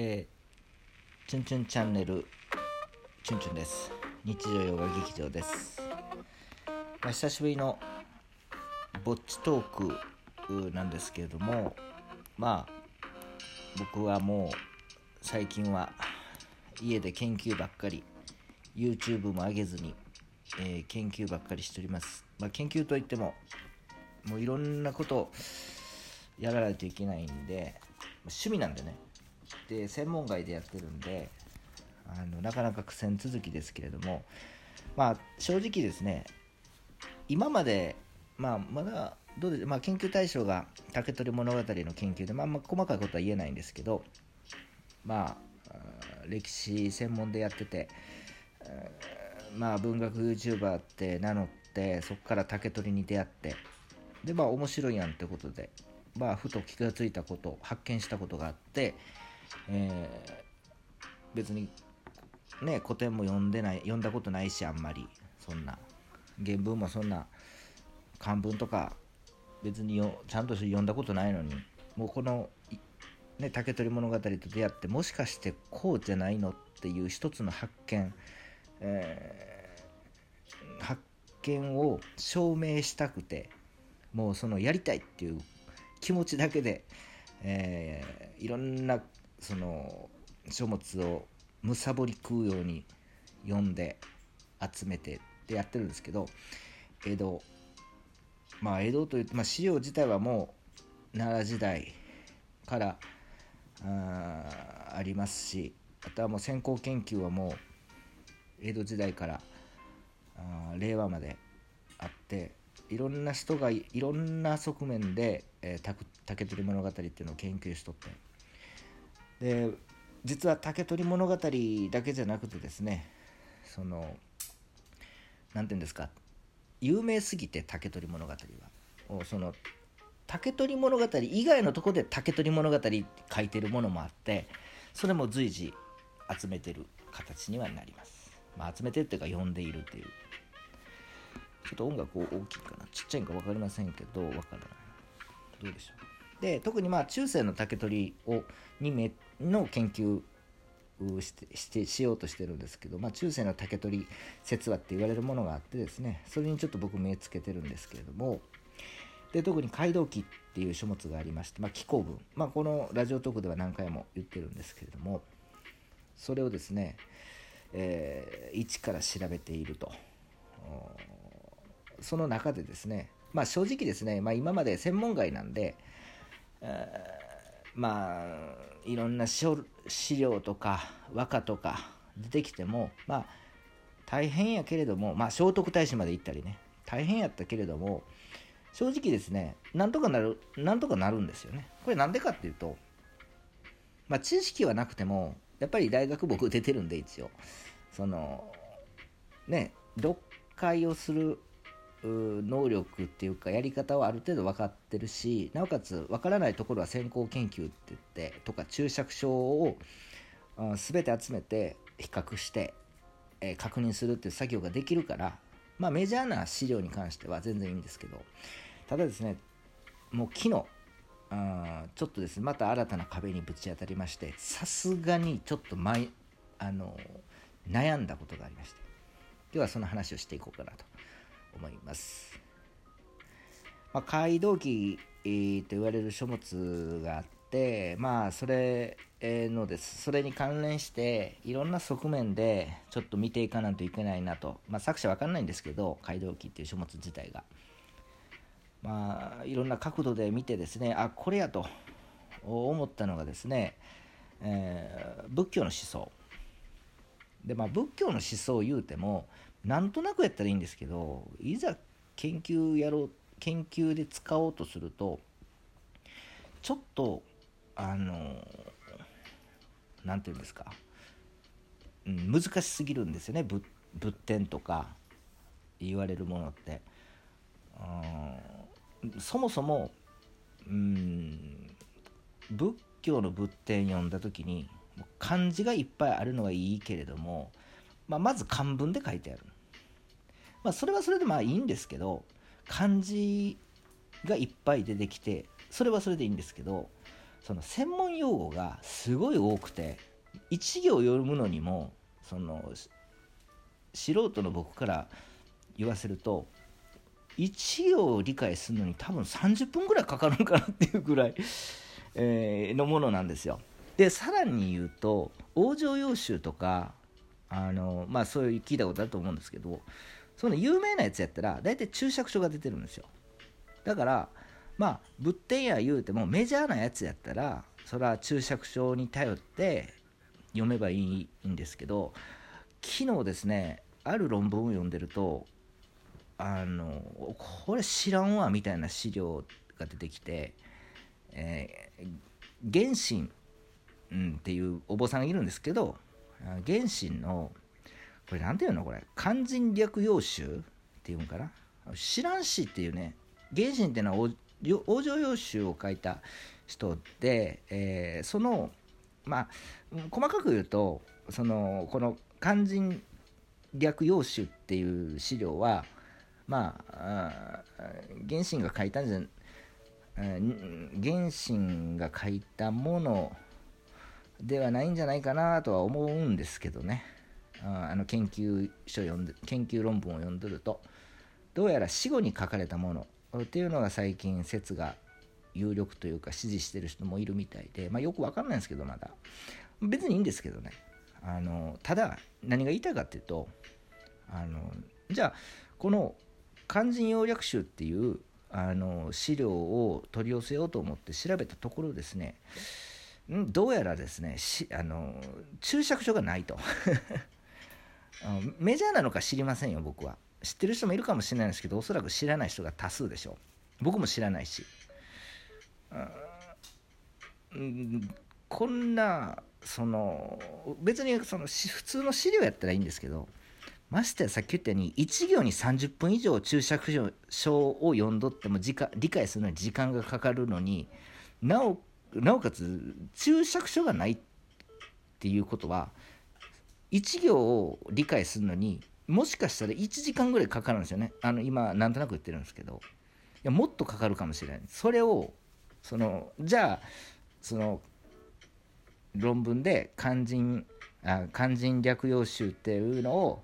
えー、チュンチュンチャンネルチュンチュンです。日常洋画劇場です、まあ、久しぶりのぼっちトークなんですけれどもまあ僕はもう最近は家で研究ばっかり YouTube も上げずに、えー研究ばっかりしております、まあ、研究といってももういろんなことをやらないといけないんで趣味なんでね。で専門外でやってるんであのなかなか苦戦続きですけれどもまあ正直ですね今までまあまだどうで、まあ、研究対象が竹取物語の研究で、まあ、あ細かいことは言えないんですけどまあ歴史専門でやっててまあ文学 YouTuber って名乗ってそこから竹取に出会ってでまあ面白いやんってことでまあふと気がついたこと発見したことがあって、えー別にね古典も読んでない読んだことないしあんまり。そんな。原文もそんな漢文とか別によちゃんと読んだことないのに。もうこの、ね、竹取物語と出会ってもしかしてこうじゃないのっていう一つの発見、えー発見を証明したくてもうそのやりたいっていう気持ちだけで、えーいろんなその書物をむさぼり食うように読んで集めてってやってるんですけど江戸。まあ江戸というと、まあ、資料自体はもう奈良時代からあありますしあとはもう先行研究はもう江戸時代からあ令和まであっていろんな人がいろんな側面で「えー、竹取物語」っていうのを研究しとってで実は竹取物語だけじゃなくてですねそのなんていうんですか有名すぎて竹取物語は。その竹取物語以外のとこで竹取物語って書いてるものもあってそれも随時集めてる形にはなります、まあ、集めてるっていうか読んでいるっていう。ちょっと音楽大きいかな。ちっちゃいんか分かりませんけど分からない。どうでしょう。で特にまあ中世の竹取をにめの研究してしてしようとしてるんですけど、まあ、中世の竹取説話って言われるものがあってですねそれにちょっと僕目つけてるんですけれどもで特に街道記っていう書物がありまして、まあ、紀行文、まあ、このラジオトークでは何回も言ってるんですけれどもそれをですね、えー一から調べていると。その中でですねまあ正直ですね、まあ、今まで専門外なんで、えーまあいろんな資料とか和歌とか出てきてもまあ大変やけれどもまあ聖徳太子まで行ったりね。大変やったけれども正直ですねなんとかなるなんとかなるんですよね。これなんでかっていうとまあ知識はなくてもやっぱり大学僕出てるんで一応。そのね読解をする能力っていうかやり方はある程度分かってるしなおかつ分からないところは先行研究って言ってとか注釈書を全て集めて比較して、え確認するっていう作業ができるから、まあ、メジャーな資料に関しては全然いいんですけどただですねもう昨日あちょっとですねまた新たな壁にぶち当たりましてさすがにちょっと前あの悩んだことがありましてではその話をしていこうかなと。思います。まあ、街道記、えーと言われる書物があってまあそれのです。それに関連していろんな側面でちょっと見ていかないといけないなと、まあ、作者わかんないんですけど街道記っていう書物自体が。まあいろんな角度で見てですねあこれやと思ったのがですね、えー仏教の思想。でまあ仏教の思想を言うてもなんとなくやったらいいんですけどいざ研究やろう研究で使おうとするとちょっとあのなんていうんですか、うん、難しすぎるんですよね仏典とか言われるものって。そもそもうん仏教の仏典読んだ時に漢字がいっぱいあるのはいいけれども、まあ、まず漢文で書いてある、まあ、それはそれでまあいいんですけど漢字がいっぱい出てきてそれはそれでいいんですけどその専門用語がすごい多くて一行読むのにもその素人の僕から言わせると1行理解するのに多分30分ぐらいかかるんかなっていうぐらい、えー、のものなんですよ。でさらに言うと往生要集とかあのまあそういう聞いたことあると思うんですけどその有名なやつやったら大体注釈書が出てるんですよ。だからまあ仏典や言うてもメジャーなやつやったらそれは注釈書に頼って読めばいいんですけど昨日ですねある論文を読んでるとあのこれ知らんわみたいな資料が出てきて、えー、原神、うん、っていうお坊さんがいるんですけど原神のこれ何ていうの？これ勧進略用集っていうんかな？知らんしっていうね原神っていうのは往生要集を書いた人で、えー、そのまあ細かく言うとそのこの勧進略用集っていう資料はまあ原神が書いたんじゃ原神が書いたものではないんじゃないかなとは思うんですけどね。あの研究書読んで研究論文を読んでるとどうやら死後に書かれたものっていうのが最近説が有力というか支持してる人もいるみたいで、まあ、よくわかんないんですけどまだ。別にいいんですけどね。あのただ何が言いたいかっていうとあのじゃあこの漢字要略集っていうあの資料を取り寄せようと思って調べたところですねどうやらですねあの注釈書がないと。メジャーなのか知りませんよ僕は。知ってる人もいるかもしれないんですけどおそらく知らない人が多数でしょう。僕も知らないし。こんなその別にその普通の資料やったらいいんですけどましてやさっき言ったように1行に30分以上注釈書を読んどっても時間理解するのに時間がかかるのになおなおかつ注釈書がないっていうことは1行を理解するのにもしかしたら1時間ぐらいかかるんですよね。あの今なんとなく言ってるんですけど。いやもっとかかるかもしれない。それをそのじゃあその論文で肝心あ肝心略用集っていうのを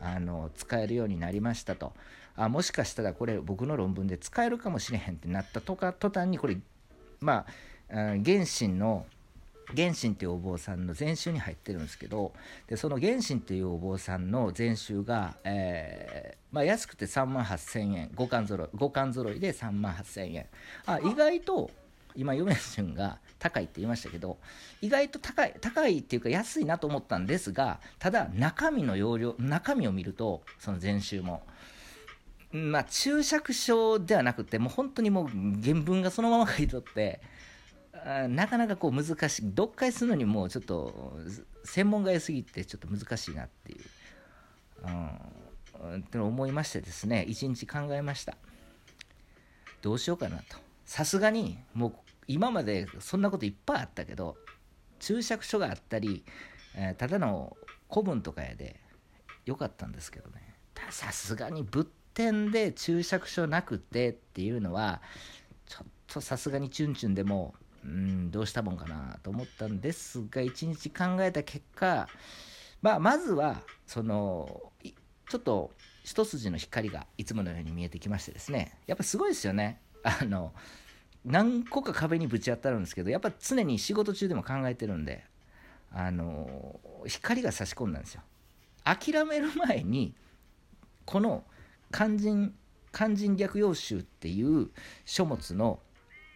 あの使えるようになりましたと。あもしかしたらこれ僕の論文で使えるかもしれへんってなったとか途端にこれまあ原神の原神っていうお坊さんの全集に入ってるんですけどでその原神っていうお坊さんの全集が、えー、まあ、安くて3万8000円5巻揃い5巻揃いで3万8000円。あ意外と今米春が高いって言いましたけど意外と高い高いっていうか安いなと思ったんですがただ中身の容量中身を見るとその全集も。まあ注釈書ではなくてもう本当にもう原文がそのまま書いとってなかなかこう難しい読解するのにもうちょっと専門外すぎてちょっと難しいなっていう、うん、って思いましてですね一日考えました。どうしようかなと。さすがにもう今までそんなこといっぱいあったけど注釈書があったり、えー、ただの古文とかやでよかったんですけどね。さすがに仏典で注釈書なくてっていうのはちょっとさすがにチュンチュンでもうんどうしたもんかなと思ったんですが一日考えた結果、まあ、まずはそのちょっと一筋の光がいつものように見えてきましてですねやっぱすごいですよね。あの何個か壁にぶち当たるんですけどやっぱ常に仕事中でも考えてるんであの光が差し込んだんですよ。諦める前にこの肝心肝心略用集っていう書物の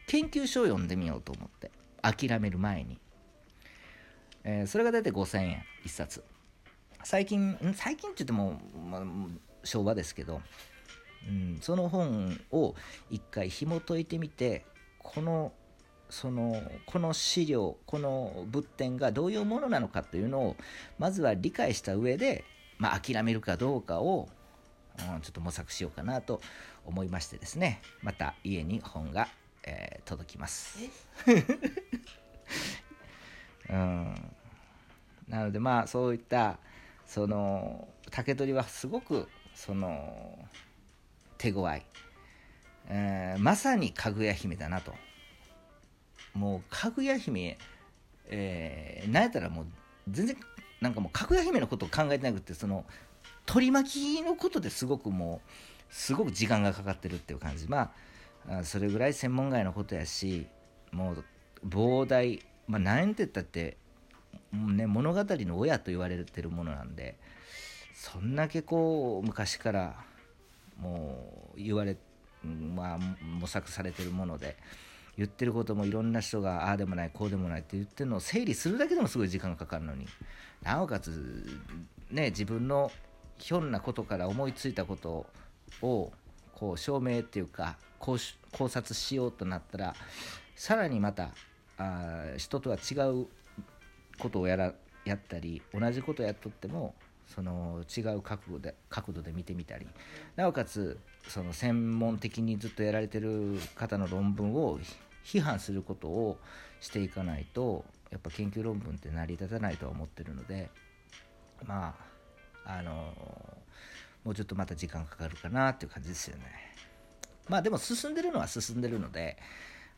研究書を読んでみようと思って諦める前に、えー、それが大体5000円1冊。最近最近って言っても、まあ、昭和ですけど、うん、その本を一回紐解いてみてこのそのこの資料この物典がどういうものなのかというのをまずは理解した上で、まあ、諦めるかどうかを、うん、ちょっと模索しようかなと思いましてですね。また家に本がえー、届きます。うん。なのでまあそういったその竹取はすごくその手強い、えー、まさにかぐや姫だなと。もうかぐや姫えー、なんやったらもう全然なんかもうかぐや姫のことを考えてなくてその取り巻きのことですごくもうすごく時間がかかってるっていう感じ。まあそれぐらい専門外のことやしもう膨大まあ何て言ったってね、物語の親と言われてるものなんでそんだけこう昔からもう言われ、まあ、模索されてるもので言ってることもいろんな人がああでもないこうでもないって言ってるのを整理するだけでもすごい時間がかかるのになおかつね自分のひょんなことから思いついたことをこう証明っていうか考察しようとなったらさらにまたあ人とは違うことをやらやったり同じことやっとってもその違う角度で角度で見てみたりなおかつその専門的にずっとやられてる方の論文を批判することをしていかないとやっぱ研究論文って成り立たないとは思ってるのでまああのもうちょっとまた時間かかるかなっていう感じですよね。まあでも進んでるのは進んでるので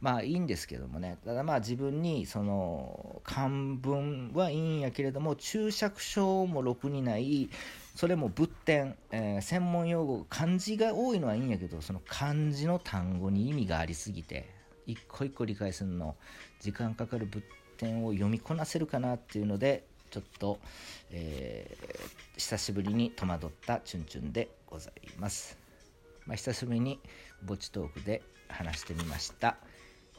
まあいいんですけどもねただまあ自分にその漢文はいいんやけれども注釈書もろくにないそれも仏典、えー、専門用語漢字が多いのはいいんやけどその漢字の単語に意味がありすぎて一個一個理解するの時間かかる仏典を読みこなせるかなっていうのでちょっと、えー、久しぶりに戸惑ったチュンチュンでございます。まあ、久しぶりに墓地トークで話してみました。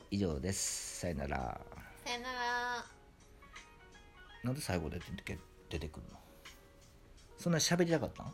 以上です。さよなら。さよなら。なんで最後で出て出てくるの？そんな喋りたかったの？